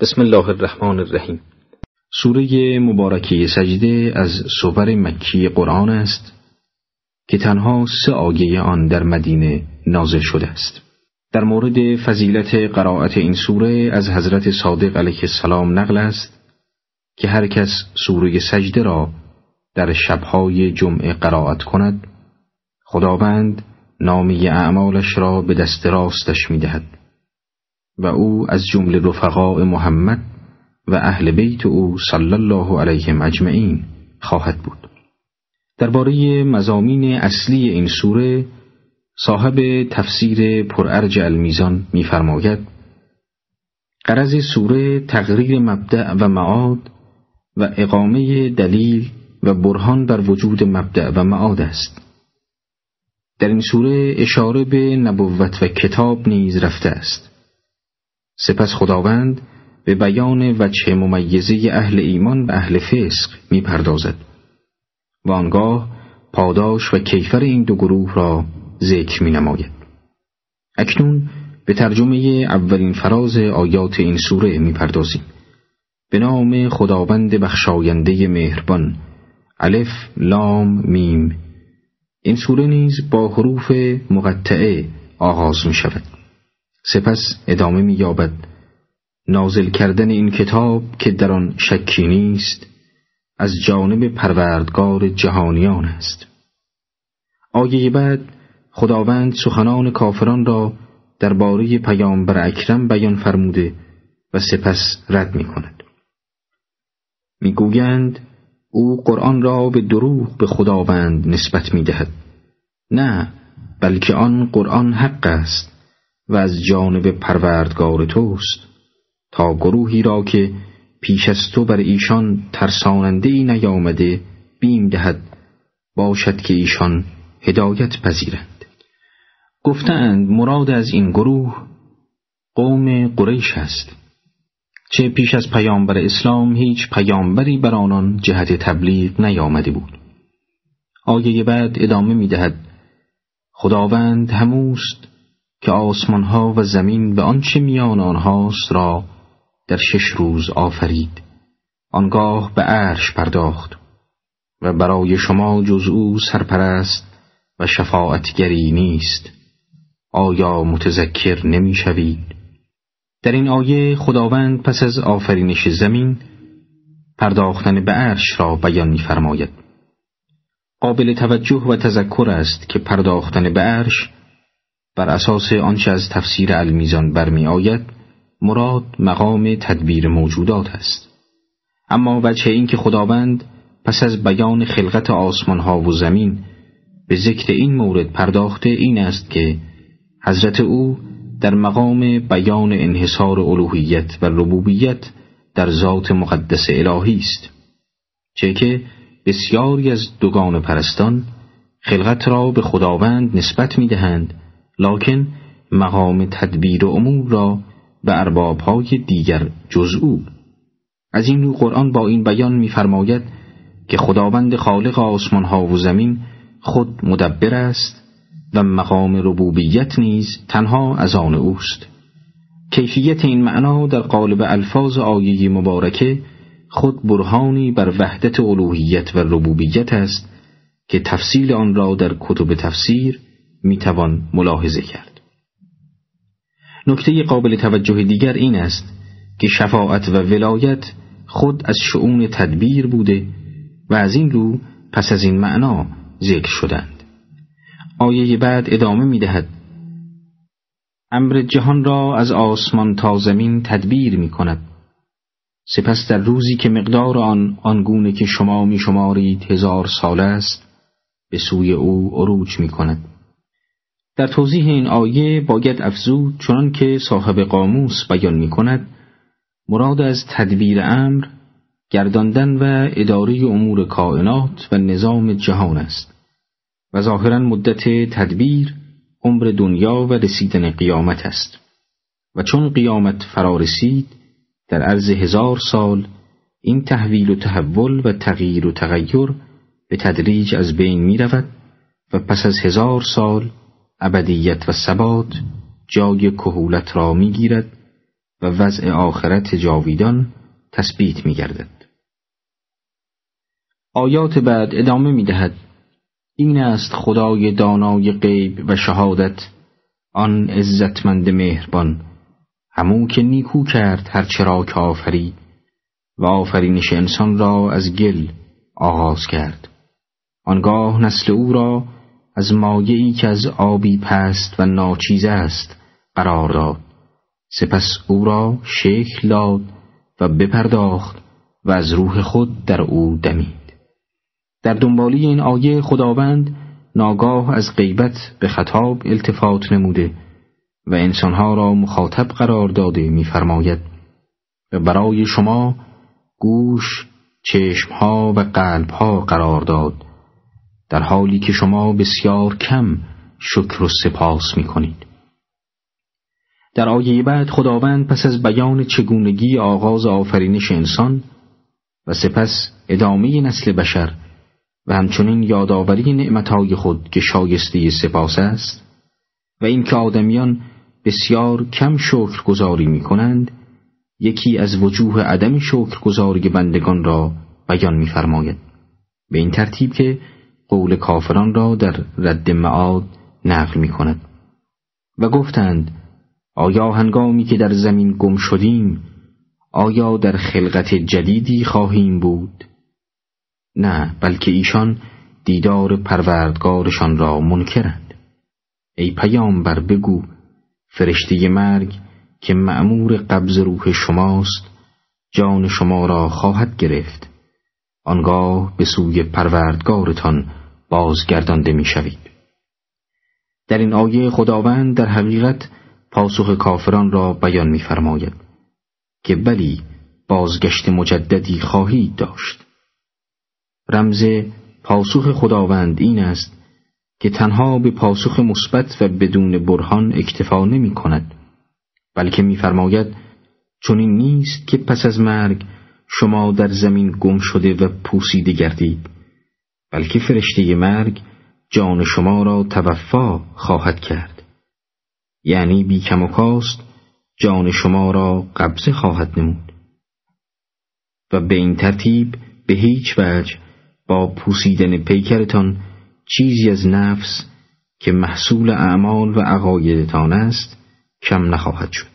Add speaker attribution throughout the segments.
Speaker 1: بسم الله الرحمن الرحیم. سوره مبارکه سجده از سور مکی قرآن است که تنها سه آیه آن در مدینه نازل شده است. در مورد فضیلت قرائت این سوره از حضرت صادق علیه السلام نقل است که هر کس سوره سجده را در شبهای جمعه قرائت کند خداوند نامی اعمالش را به دست راستش می‌دهد. و او از جمله رفقاء محمد و اهل بیت او صلی الله علیهم اجمعین خواهد بود. درباره مزامین اصلی این سوره صاحب تفسیر پرارج المیزان می‌فرماید قرض سوره تقریر مبدع و معاد و اقامه دلیل و برهان بر وجود مبدع و معاد است. در این سوره اشاره به نبوت و کتاب نیز رفته است. سپس خداوند به بیان وجه ممیزه اهل ایمان و اهل فسق می‌پردازد و آنگاه پاداش و کیفر این دو گروه را ذکر می نماید. اکنون به ترجمه اولین فراز آیات این سوره می‌پردازیم. به نام خداوند بخشاینده مهربان الف لام میم این سوره نیز با حروف مقطعه آغاز می شود. سپس ادامه می یابد نازل کردن این کتاب که در آن شکی نیست از جانب پروردگار جهانیان است. آیه بعد خداوند سخنان کافران را درباره پیامبر اکرم بیان فرموده و سپس رد می کند می‌گویند او قرآن را به دروغ به خداوند نسبت می دهد. نه بلکه آن قرآن حق است. و از جانب پروردگار توست تا گروهی را که پیش از تو بر ایشان ترساننده ای نیامده بیم دهد باشد که ایشان هدایت پذیرند. گفتند مراد از این گروه قوم قریش است چه پیش از پیامبر اسلام هیچ پیامبری بر آنان جهت تبلیغ نیامده بود. آیه بعد ادامه می دهد خداوند هموست که آسمانها و زمین و آنچه میان آنهاست را در شش روز آفرید. آنگاه به عرش پرداخت و برای شما جز او سرپرست و شفاعتگری نیست. آیا متذکر نمی‌شوید؟ در این آیه خداوند پس از آفرینش زمین پرداختن به عرش را بیان می‌فرماید. قابل توجه و تذکر است که پرداختن به عرش بر اساس آنچه از تفسیر المیزان برمی آید مراد مقام تدبیر موجودات است. اما وجه این که خداوند پس از بیان خلقت آسمان ها و زمین به ذکر این مورد پرداخته این است که حضرت او در مقام بیان انحصار الوهیت و ربوبیت در ذات مقدس الهی است چه که بسیاری از دوگان پرستان خلقت را به خداوند نسبت می دهند لکن مقام تدبیر امور را به اربابهای دیگر جز او. از این رو قرآن با این بیان می‌فرماید که خداوند خالق آسمان ها و زمین خود مدبر است و مقام ربوبیت نیز تنها از آن اوست. کیفیت این معنا در قالب الفاظ آیه مبارکه خود برهانی بر وحدت الوهیت و ربوبیت است که تفصیل آن را در کتب تفسیر می‌توان ملاحظه کرد. نکته قابل توجه دیگر این است که شفاعت و ولایت خود از شعون تدبیر بوده و از این رو پس از این معنا ذکر شدند. آیه بعد ادامه می دهد. امر جهان را از آسمان تا زمین تدبیر می کند. سپس در روزی که مقدار آن آنگونه که شما می شمارید هزار سال است به سوی او عروج می کند. در توضیح این آیه باید افزود چنان که صاحب قاموس بیان می کند مراد از تدبیر امر گرداندن و اداره امور کائنات و نظام جهان است و ظاهرا مدت تدبیر عمر دنیا و رسیدن قیامت است و چون قیامت فرا رسید در عرض هزار سال این تحویل و تحول و تغییر و تغییر به تدریج از بین می رود و پس از هزار سال ابدیت و ثبات جای کهولت را می‌گیرد و وضع آخرت جاویدان تثبیت می گردد. آیات بعد ادامه می دهد این است خدای دانای غیب و شهادت آن عزتمند مهربان همو که نیکو کرد هر چرا که آفرید و آفرینش انسان را از گل آغاز کرد آنگاه نسل او را از مایعی که از آبی پست و ناچیز است قرار داد. سپس او را شکل داد و بپرداخت و از روح خود در او دمید. در دنبالی این آیه خداوند ناگاه از غیبت به خطاب التفات نموده و انسانها را مخاطب قرار داده می‌فرماید. و برای شما گوش، چشمها و قلبها قرار داد. در حالی که شما بسیار کم شکر و سپاس می کنید. در آیه بعد خداوند پس از بیان چگونگی آغاز آفرینش انسان و سپس ادامه نسل بشر و همچنین یادآوری نعمتهای خود که شایسته سپاس است و اینکه آدمیان بسیار کم شکر گذاری می کنند یکی از وجوه عدم شکر گذاری بندگان را بیان می‌فرماید به این ترتیب که قول کافران را در رد معاد نقل می کند و گفتند آیا هنگامی که در زمین گم شدیم آیا در خلقت جدیدی خواهیم بود؟ نه بلکه ایشان دیدار پروردگارشان را منکرند. ای پیامبر بگو فرشته مرگ که معمور قبض روح شماست جان شما را خواهد گرفت. آنگاه به سوی پروردگارتان بازگردانده می‌شوید. در این آیه خداوند در حقیقت پاسخ کافران را بیان می‌فرماید که بلی بازگشت مجددی خواهید داشت. رمز پاسخ خداوند این است که تنها به پاسخ مثبت و بدون برهان اکتفا نمی کند بلکه میفرماید چون این نیست که پس از مرگ شما در زمین گم شده و پوسیده گردید. بلکه فرشته مرگ جان شما را توفا خواهد کرد. یعنی بی کم و کاست جان شما را قبضه خواهد نمود. و به این ترتیب به هیچ وجه با پوسیدن پیکرتان چیزی از نفس که محصول اعمال و عقایدتان است کم نخواهد شد.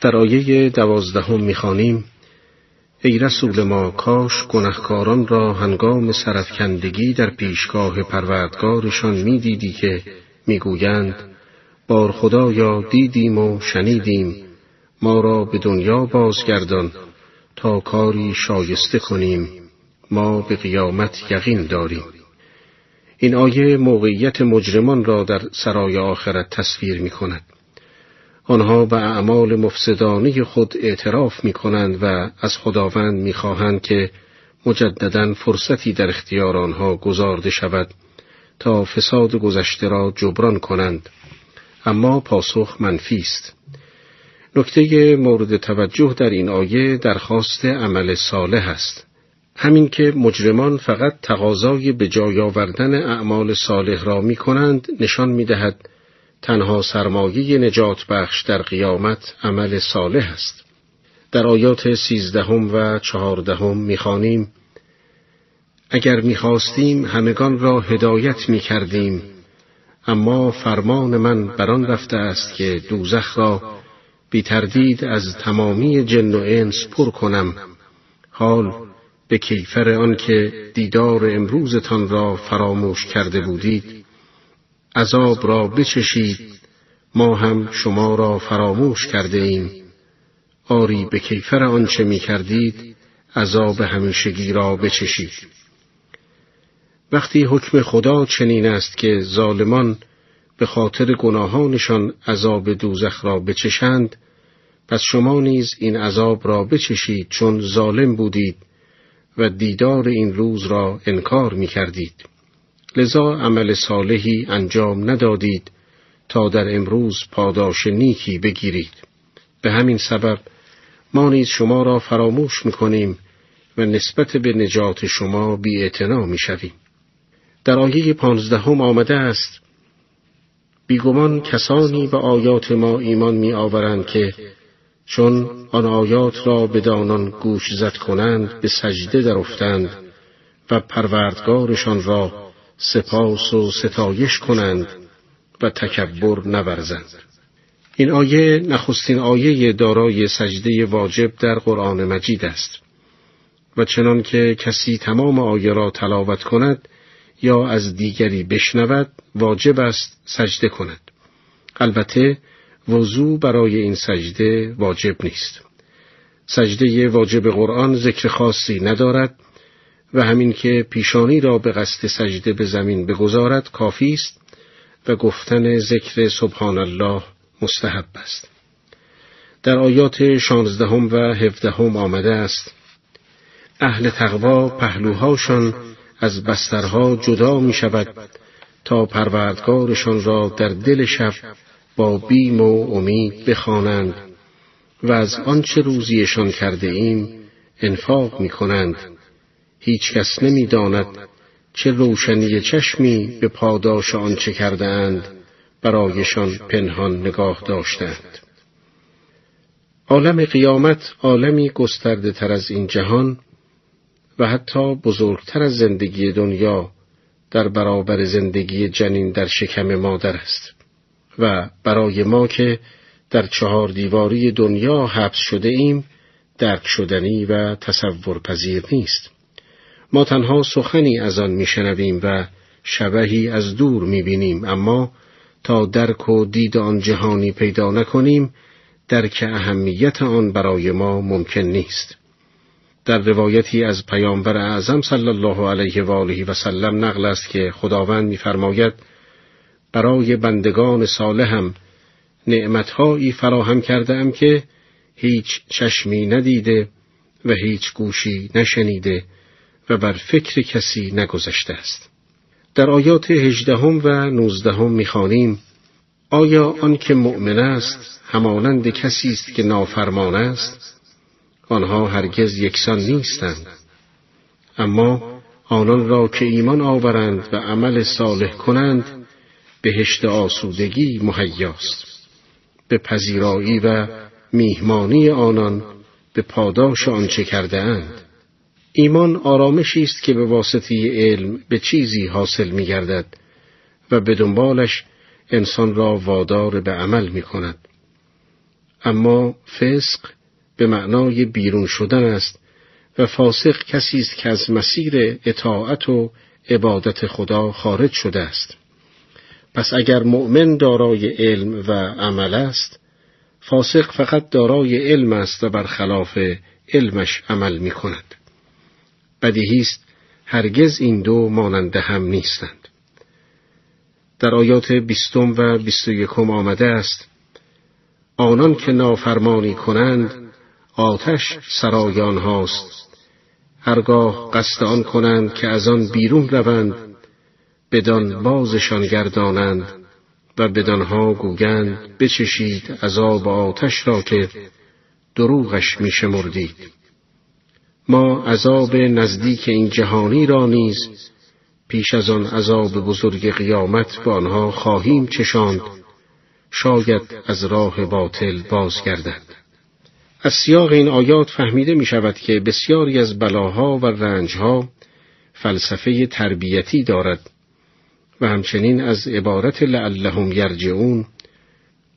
Speaker 2: در آیه دوازدهم می‌خوانیم ای رسول ما کاش گنهکاران را هنگام سرفکندگی در پیشگاه پروردگارشان می‌دیدی که می‌گویند بار خدایا دیدیم و شنیدیم ما را به دنیا بازگردان تا کاری شایسته کنیم ما به قیامت یقین داریم این آیه موقعیت مجرمان را در سرای آخرت تصویر می کند. آنها به اعمال مفسدانی خود اعتراف می کنند و از خداوند می خواهند که مجددا فرصتی در اختیار آنها گذارده شود تا فساد گذشته را جبران کنند. اما پاسخ منفی است. نکته مورد توجه در این آیه درخواست عمل صالح است. همین که مجرمان فقط تقاضای به جای آوردن اعمال صالح را می کنند نشان می دهد تنها سرمایه نجات بخش در قیامت عمل صالح است. در آیات سیزدهم و چهاردهم می‌خوانیم اگر می‌خواستیم همگان را هدایت می‌کردیم اما فرمان من بران رفته است که دوزخ را بی تردید از تمامی جن و انس پر کنم حال به کیفر آنکه دیدار امروزتان را فراموش کرده بودید عذاب را بچشید. ما هم شما را فراموش کرده ایم. آری به کیفر آنچه می کردید عذاب همیشگی را بچشید. وقتی حکم خدا چنین است که ظالمان به خاطر گناهانشان عذاب دوزخ را بچشند پس شما نیز این عذاب را بچشید چون ظالم بودید و دیدار این روز را انکار می کردید. لذا عمل صالحی انجام ندادید تا در امروز پاداش نیکی بگیرید. به همین سبب ما نیز شما را فراموش می کنیم و نسبت به نجات شما بی می شویم. در آیه پانزدهم آمده است بیگمان کسانی به آیات ما ایمان می آورند که چون آن آیات را به دانان گوش زد کنند به سجده درافتند و پروردگارشان را سپاس و ستایش کنند و تکبر نورزند. این آیه نخستین آیه دارای سجده واجب در قرآن مجید است. و چنان که کسی تمام آیه را تلاوت کند یا از دیگری بشنود واجب است سجده کند. البته وضوع برای این سجده واجب نیست. سجده واجب قرآن ذکر خاصی ندارد و همین که پیشانی را به قصد سجده به زمین بگذارد کافی است و گفتن ذکر سبحان الله مستحب است در آیات شانزدهم و هفدهم آمده است اهل تقوا پهلوهاشان از بسترها جدا می شود تا پروردگارشان را در دل شب با بیم و امید بخوانند و از آنچه روزیشان کرده ایم انفاق می کنند. هیچ کس نمی داند چه روشنی چشمی به پاداش آنچه کرده اند برایشان پنهان نگاه داشتند. عالم قیامت عالمی گسترده تر از این جهان و حتی بزرگتر از زندگی دنیا در برابر زندگی جنین در شکم مادر است و برای ما که در چهار دیواری دنیا حبس شده ایم درک شدنی و تصور پذیر نیست ما تنها سخنی از آن میشنویم و شبهی از دور می‌بینیم اما تا درک و دید آن جهانی پیدا نکنیم درک اهمیت آن برای ما ممکن نیست. در روایتی از پیامبر اعظم صلی الله علیه و آله و سلم نقل است که خداوند می‌فرماید برای بندگان صالحم نعمتهایی فراهم کرده ام که هیچ چشمی ندیده و هیچ گوشی نشنیده و بر فکر کسی نگذشته است. در آیات هجدهم و نوزدهم می‌خوانیم آیا آنکه مؤمن است همانند کسی است که نافرمان است آنها هرگز یکسان نیستند اما آنان را که ایمان آورند و عمل صالح کنند بهشت آسودگی مهیاست به پذیرایی و میهمانی آنان به پاداش آنچه کرده اند. ایمان آرامشی است که به واسطه علم به چیزی حاصل می گردد و به دنبالش انسان را وادار به عمل می کند. اما فسق به معنای بیرون شدن است و فاسق کسی است که از مسیر اطاعت و عبادت خدا خارج شده است. پس اگر مؤمن دارای علم و عمل است فاسق فقط دارای علم است و برخلاف علمش عمل می کند. بدیهی است هرگز این دو ماننده هم نیستند. در آیات بیستم و بیست و یکم آمده است آنان که نافرمانی کنند آتش سرایان هاست هرگاه قصد آن کنند که از آن بیرون روند بدان بازشان گردانند و بدانها گوگند بچشید عذاب آتش را که دروغش میشمردید ما عذاب نزدیک این جهانی را نیز پیش از آن عذاب بزرگ قیامت به آنها خواهیم چشاند. شاید از راه باطل بازگردند از سیاق این آیات فهمیده می شود که بسیاری از بلاها و رنجها فلسفه تربیتی دارد و همچنین از عبارت لعلهم یرجعون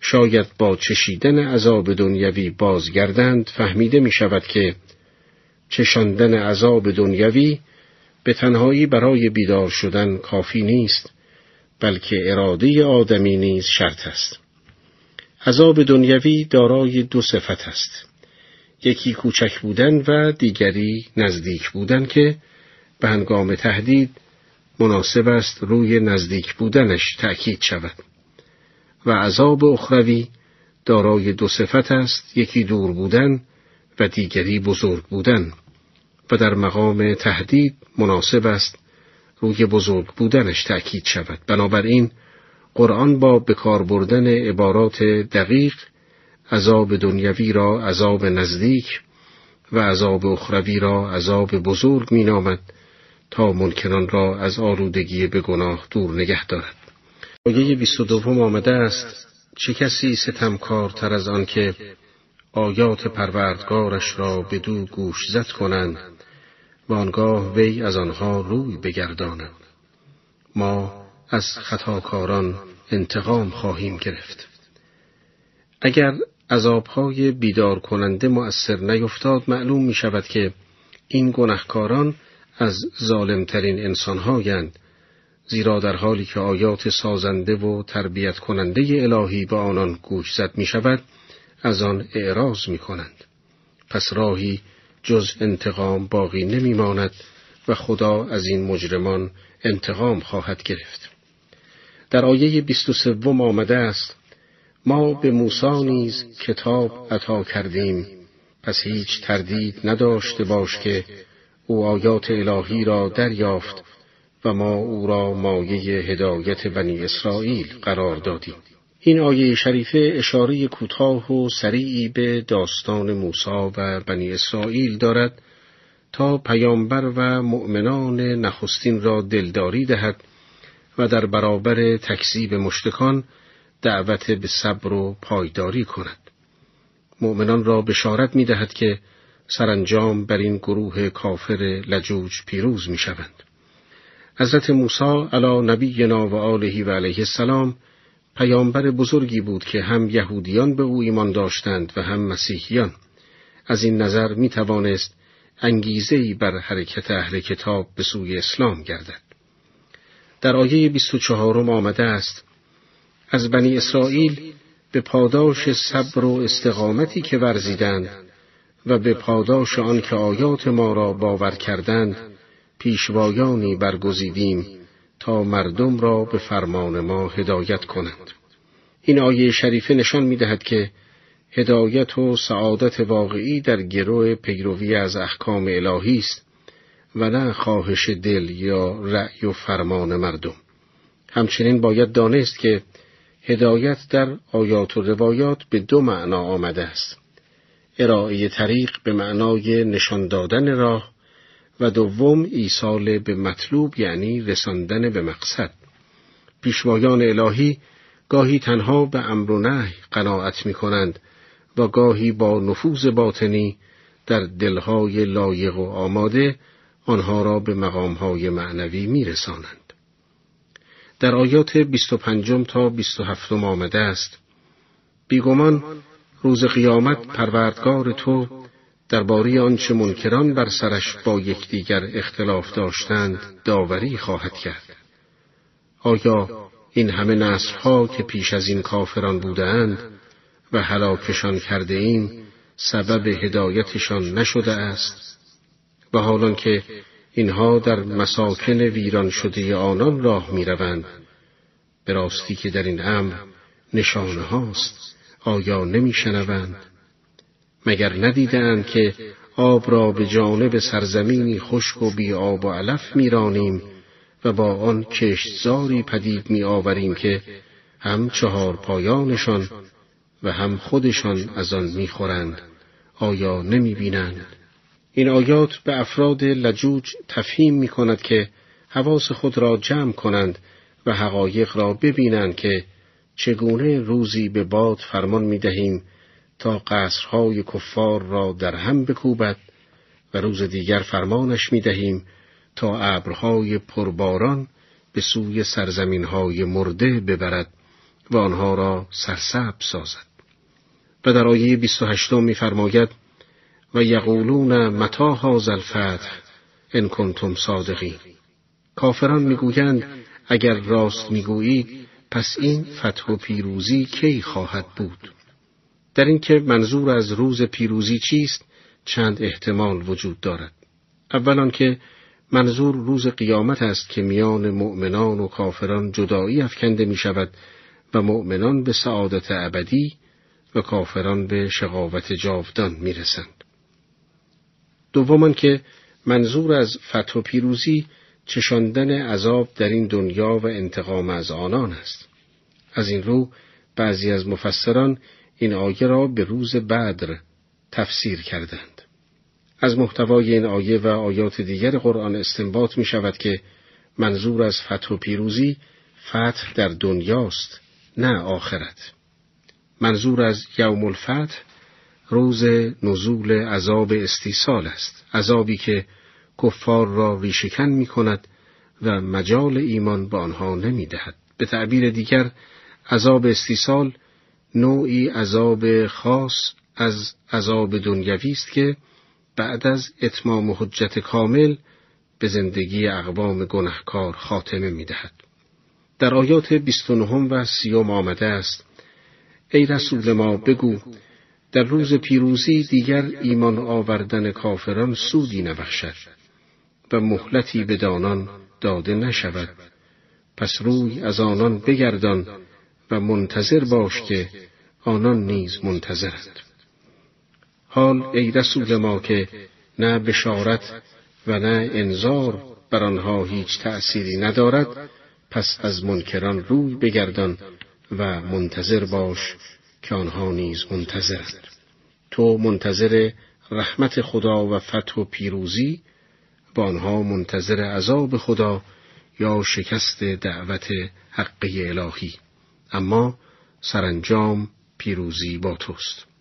Speaker 2: شاید با چشیدن عذاب دنیوی بازگردند فهمیده می شود که چشاندن عذاب دنیوی به تنهایی برای بیدار شدن کافی نیست بلکه اراده آدمی نیز شرط است. عذاب دنیوی دارای دو صفت است. یکی کوچک بودن و دیگری نزدیک بودن که به هنگام تهدید مناسب است روی نزدیک بودنش تأکید شود. و عذاب اخروی دارای دو صفت است یکی دور بودن و دیگری بزرگ بودن. و در مقام تهدید مناسب است روی بزرگ بودنش تأکید شود بنابراین قرآن با بکار بردن عبارات دقیق عذاب دنیوی را عذاب نزدیک و عذاب اخروی را عذاب بزرگ می نامد تا منکران را از آلودگی به گناه دور نگه دارد. آیه 22 آمده است چه کسی ستمکارتر از آن که آیات پروردگارش را به دو گوش زد کنند و آنگاه وی از آنها روی بگرداند ما از خطاکاران انتقام خواهیم گرفت اگر عذابهای بیدار کننده مؤثر نیفتاد معلوم می شود که این گنهکاران از ظالمترین انسانهایند زیرا در حالی که آیات سازنده و تربیت کننده الهی به آنان گوش زد می شود از آن اعراض می کنند. پس راهی جز انتقام باقی نمی ماند و خدا از این مجرمان انتقام خواهد گرفت. در آیه 23 آمده است ما به موسی نیز کتاب عطا کردیم پس هیچ تردید نداشته باش که او آیات الهی را دریافت و ما او را مایه هدایت بنی اسرائیل قرار دادیم. این آیه شریفه اشاره کوتاه و سریعی به داستان موسی و بنی اسرائیل دارد تا پیامبر و مؤمنان نخستین را دلداری دهد و در برابر تکذیب مشتکان دعوت به صبر و پایداری کند. مؤمنان را بشارت می دهد که سرانجام بر این گروه کافر لجوج پیروز می شوند. حضرت موسی علی نبینا و آلهی و علیه السلام پیامبر بزرگی بود که هم یهودیان به او ایمان داشتند و هم مسیحیان. از این نظر می توانست انگیزهی بر حرکت اهل کتاب به سوی اسلام گردد. در آیه 24 آمده است از بنی اسرائیل به پاداش صبر و استقامتی که ورزیدند و به پاداش آن که آیات ما را باور کردند پیشوایانی برگزیدیم تا مردم را به فرمان ما هدایت کنند. این آیه شریفه نشان می دهد که هدایت و سعادت واقعی در گروه پیروی از احکام الهی است و نه خواهش دل یا رأی و فرمان مردم. همچنین باید دانست که هدایت در آیات و روایات به دو معنا آمده است. ارائه طریق به معنای نشان دادن راه و دوم ایصال به مطلوب یعنی رساندن به مقصد. پیشوایان الهی گاهی تنها به امر و نهی قناعت می کنند و گاهی با نفوذ باطنی در دلهای لایق و آماده آنها را به مقامهای معنوی می رسانند. در آیات 25 تا 27 آمده است بیگمان روز قیامت پروردگار تو درباره آنچه منکران بر سرش با یکدیگر اختلاف داشتند داوری خواهد کرد. آیا این همه نسلها که پیش از این کافران بودند و هلاکشان کرده ایم سبب هدایتشان نشده است؟ و حالان که اینها در مساکن ویران شده آنان راه می روند به راستی که در این امر نشانه هاست آیا نمی شنوند مگر ندیدند که آب را به جانب سرزمینی خشک و بی آب و علف میرانیم و با آن کشتزاری پدید می آوریم که هم چهار پایانشان و هم خودشان از آن می‌خورند آیا نمی بینند؟ این آیات به افراد لجوج تفهیم می کند که حواس خود را جمع کنند و حقایق را ببینند که چگونه روزی به باد فرمان می دهیم تا قصرهای کفار را در هم بکوبد و روز دیگر فرمانش می دهیم تا ابرهای پرباران به سوی سرزمینهای مرده ببرد و آنها را سرسب سازد. و در آیه 28 میفرماید و یقولون متا هذا الفتح ان کنتم صادقین کافران می‌گویند اگر راست می‌گویید پس این فتح و پیروزی کی خواهد بود در اینکه منظور از روز پیروزی چیست چند احتمال وجود دارد اول که منظور روز قیامت است که میان مؤمنان و کافران جدایی افکنده می شود و مؤمنان به سعادت ابدی و کافران به شقاوت جاودان می رسند. دومان که منظور از فتح و پیروزی چشاندن عذاب در این دنیا و انتقام از آنان است. از این رو بعضی از مفسران این آیه را به روز بدر تفسیر کردند. از محتوای این آیه و آیات دیگر قرآن استنباط می شود که منظور از فتح و پیروزی فتح در دنیاست نه آخرت. منظور از یوم الفتح روز نزول عذاب استیصال است عذابی که کفار را ریشکن می کند و مجال ایمان به آنها نمی دهد. به تعبیر دیگر عذاب استیصال نوعی عذاب خاص از عذاب دنیوی است که بعد از اتمام حجت کامل به زندگی اقوام گنهکار خاتمه می دهد. در آیات 29 و 30 آمده است ای رسول ما بگو در روز پیروزی دیگر ایمان آوردن کافران سودی نبخشد و مهلتی به دانان داده نشود پس روی از آنان بگردان و منتظر باش که آنان نیز منتظرند. حال ای رسول ما که نه بشارت و نه انذار بر آنها هیچ تأثیری ندارد پس از منکران روی بگردان و منتظر باش که آنها نیز منتظرند. تو منتظر رحمت خدا و فتح و پیروزی و آنها منتظر عذاب خدا یا شکست دعوت حقی الهی. اما سرانجام پیروزی با توست.